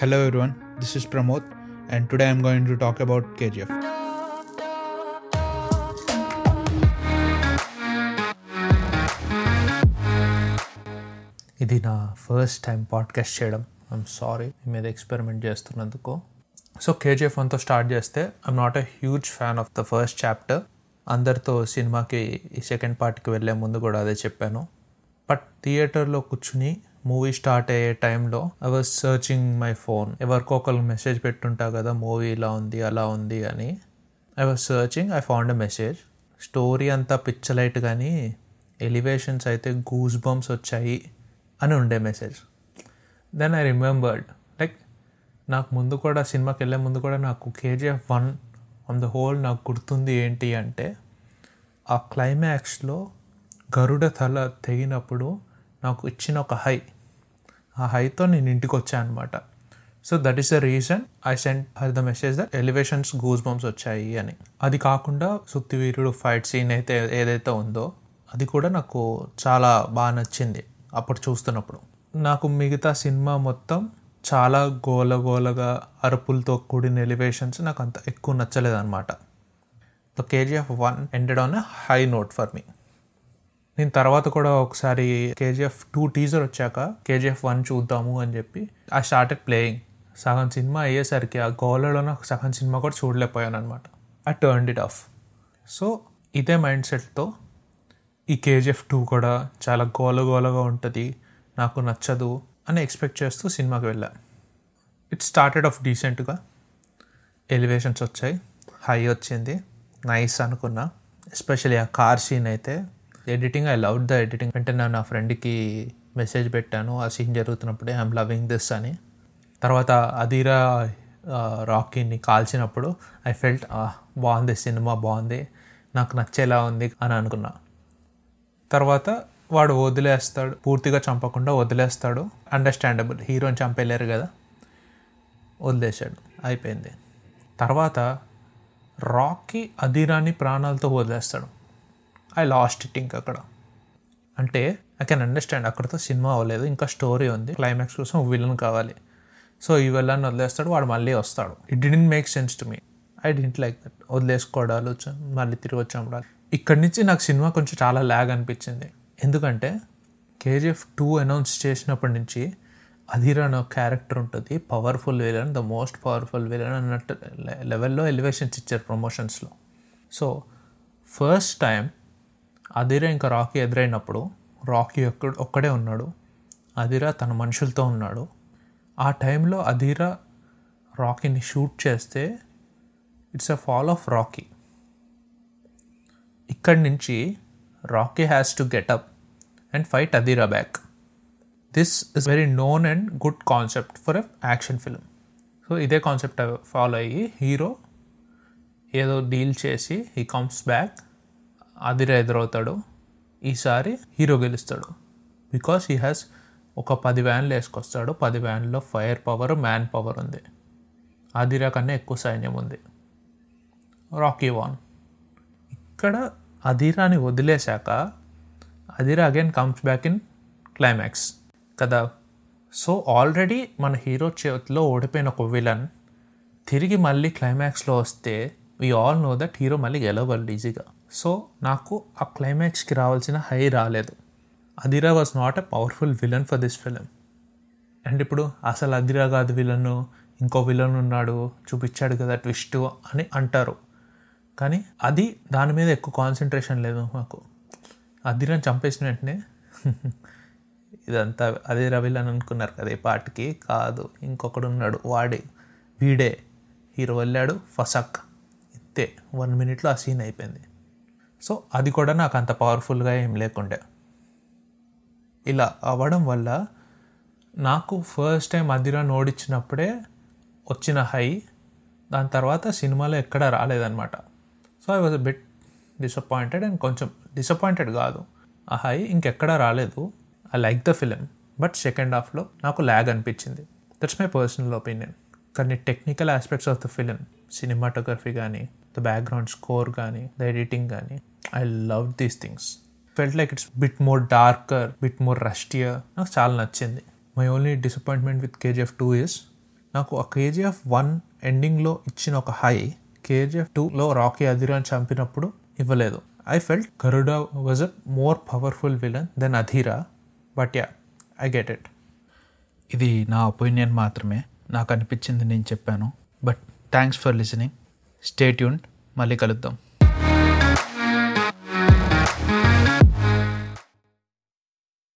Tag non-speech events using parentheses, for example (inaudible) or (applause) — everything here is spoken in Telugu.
Hello everyone, this is Pramod, and today I'm going to talk about KGF. ఇది నా ఫస్ట్ టైం పాడ్కాస్ట్ చేయడం. ఐఎమ్ సారీ మీ మీద ఎక్స్పెరిమెంట్ చేస్తున్నందుకు. సో కేజీఎఫ్ వన్తో స్టార్ట్ చేస్తే I'm not a huge fan of the first chapter అందరితో సినిమాకి ఈ సెకండ్ పార్ట్కి వెళ్ళే ముందు కూడా అదే చెప్పాను. బట్ థియేటర్లో కూర్చుని మూవీ స్టార్ట్ అయ్యే టైంలో I was searching my phone ఎవరికో ఒకరికి మెసేజ్ పెట్టుంటా కదా మూవీ ఇలా ఉంది అలా ఉంది అని. I was searching I found a message story అంతా పిచ్చలైట్ కానీ ఎలివేషన్స్ అయితే గూస్ బంప్స్ వచ్చాయి అని ఉండే message then I remembered like నాకు ముందు కూడా సినిమాకి వెళ్ళే ముందు కూడా నాకు KGF one on the whole నాకు గుర్తుంది ఏంటి అంటే ఆ క్లైమాక్స్లో గరుడ తల తెగినప్పుడు నాకు ఇచ్చిన ఒక హై. ఆ హైతో నేను ఇంటికి వచ్చాను అనమాట so that is the reason I send her the message that elevations goose bumps వచ్చాయి అని. అది కాకుండా సుత్తివీరుడు ఫైట్ సీన్ అయితే ఏదైతే ఉందో అది కూడా నాకు చాలా బాగా నచ్చింది అప్పుడు చూస్తున్నప్పుడు. నాకు మిగతా సినిమా మొత్తం చాలా గోల గోలగా అరుపులతో కూడిన ఎలివేషన్స్ నాకు అంత ఎక్కువ నచ్చలేదు అనమాట the KGF one ended on a high note for me నేను తర్వాత కూడా ఒకసారి కేజీఎఫ్ టూ టీజర్ వచ్చాక కేజీఎఫ్ వన్ చూద్దాము అని చెప్పి ఐ స్టార్టెడ్ ప్లేయింగ్. సగం సినిమా అయ్యేసరికి ఆ గోలలో నాకు సగం సినిమా కూడా చూడలేకపోయాను అనమాట I turn it off. So ఇదే మైండ్ సెట్తో ఈ కేజీఎఫ్ టూ కూడా చాలా గోల గోలగా ఉంటుంది నాకు నచ్చదు అని ఎక్స్పెక్ట్ చేస్తూ సినిమాకి వెళ్ళా. ఇట్ స్టార్టెడ్ ఆఫ్ డీసెంట్గా. ఎలివేషన్స్ వచ్చాయి. హై వచ్చింది. నైస్ అనుకున్నా. ఎస్పెషల్లీ ఆ కార్ సీన్ అయితే editing I love the editing అంటే నేను నా ఫ్రెండ్కి మెసేజ్ పెట్టాను. ఆ సీన్ జరుగుతున్నప్పుడే ఐఎమ్ లవింగ్ దిస్ అని. తర్వాత అదీరా రాకీని కాల్చినప్పుడు ఐ ఫెల్ట్ బాగుంది సినిమా బాగుంది. నాకు నచ్చేలా ఉంది అని అనుకున్నా. తర్వాత వాడు వదిలేస్తాడు. పూర్తిగా చంపకుండా వదిలేస్తాడు. అండర్స్టాండబుల్ హీరోని చంపేలేరు కదా. వదిలేశాడు. అయిపోయింది. తర్వాత రాకీ అధీరాని ప్రాణాలతో వదిలేస్తాడు. ఐ లాస్ట్ ఇట్ ఇంక అక్కడ. అంటే ఐ కెన్ అండర్స్టాండ్ అక్కడతో సినిమా అవ్వలేదు ఇంకా స్టోరీ ఉంది క్లైమాక్స్ కోసం విలన్ కావాలి. సో ఈ విలన్ వదిలేస్తాడు వాడు మళ్ళీ వస్తాడు. It didn't make sense to me I didn't like that వదిలేసుకోవడాలు మళ్ళీ తిరిగి వచ్చాము ఇక్కడి నుంచి నాకు సినిమా కొంచెం చాలా ల్యాగ్ అనిపించింది. ఎందుకంటే కేజీఎఫ్ టూ అనౌన్స్ చేసినప్పటి నుంచి అధీరా అనే క్యారెక్టర్ ఉంటుంది powerful villain the most powerful villain అన్నట్టు లెవెల్లో ఎలివేషన్స్ ఇచ్చారు ప్రమోషన్స్లో సో ఫస్ట్ టైం అదిరా ఇంకా రాకీ ఎదురైనప్పుడు రాకీ ఒక్క ఒక్కడే ఉన్నాడు. అదిరా తన మనుషులతో ఉన్నాడు. ఆ టైంలో అదిరా రాకీని షూట్ చేస్తే it's a fall of Rocky. ఇక్కడి నుంచి Rocky has to get up and fight Adheera back. This is very known and good concept for a action film. So ఇదే కాన్సెప్ట్ ఫాలో అయ్యి హీరో ఏదో డీల్ చేసి హీ కమ్స్ బ్యాక్. అదిరా ఎదురవుతాడు ఈసారి హీరో గెలుస్తాడు. బికాస్ హీ హ్యాస్ ఒక పది వ్యాన్లు వేసుకొస్తాడు. పది వ్యాన్లో ఫైర్ పవర్ మ్యాన్ పవర్ ఉంది. అదిరా కన్నా ఎక్కువ సైన్యం ఉంది. రాకీ వాన్ ఇక్కడ అధీరాని వదిలేశాక Adheera again comes back in climax కదా? సో ఆల్రెడీ మన హీరో చేతిలో ఓడిపోయిన ఒక విలన్ తిరిగి మళ్ళీ క్లైమాక్స్లో వస్తే we all know that hero మళ్ళీ గెలవగలడు ఈజీగా సో నాకు ఆ క్లైమాక్స్కి రావాల్సిన హై రాలేదు. Adheera was not a powerful villain for this film and ఇప్పుడు అసలు అదిరా కాదు విలన్ ఇంకో విలన్ ఉన్నాడు చూపించాడు కదా ట్విస్ట్ అని అంటారు. కానీ అది దాని మీద ఎక్కువ కాన్సన్ట్రేషన్ లేదు మాకు. అదిరాని చంపేసిన వెంటనే (laughs) ఇదంతా అదే విలన్ అని అనుకున్నారు కదా ఈ పాటకి. కాదు ఇంకొకడు ఉన్నాడు వాడే వీడే. హీరో వెళ్ళాడు ఫసక్. ఇంతే వన్ మినిట్లో ఆ సీన్ అయిపోయింది. సో అది కూడా నాకు అంత పవర్ఫుల్గా ఏం లేకుండే. ఇలా అవ్వడం వల్ల నాకు ఫస్ట్ టైం అదిరాని ఓడించినప్పుడే వచ్చిన హై దాని తర్వాత సినిమాలో ఎక్కడ రాలేదనమాట so I was a bit disappointed and కొంచెం డిసప్పాయింటెడ్ కాదు. ఆ హై ఇంకెక్కడా రాలేదు. I like the film but second హాఫ్లో నాకు ల్యాగ్ అనిపించింది. దట్స్ మై పర్సనల్ ఒపీనియన్ కానీ technical aspects of the film cinematography కానీ ద బ్యాక్గ్రౌండ్ స్కోర్ కానీ ద ఎడిటింగ్ కానీ I love these things felt like it's bit more darker bit more rustier నాకు చాలా నచ్చింది. My only disappointment with KGF two is నాకు ఆ కేజీఎఫ్ వన్ ఎండింగ్లో ఇచ్చిన ఒక హై కేజీఎఫ్ టూలో రాకీ అధిరాని చంపినప్పుడు ఇవ్వలేదు. I felt Garuda was a more powerful villain than Adhira but ya I get it ఇది నా ఒపీనియన్ మాత్రమే. నాకు అనిపించింది నేను చెప్పాను. But thanks for listening stay tune మళ్ళీ కలుద్దాం.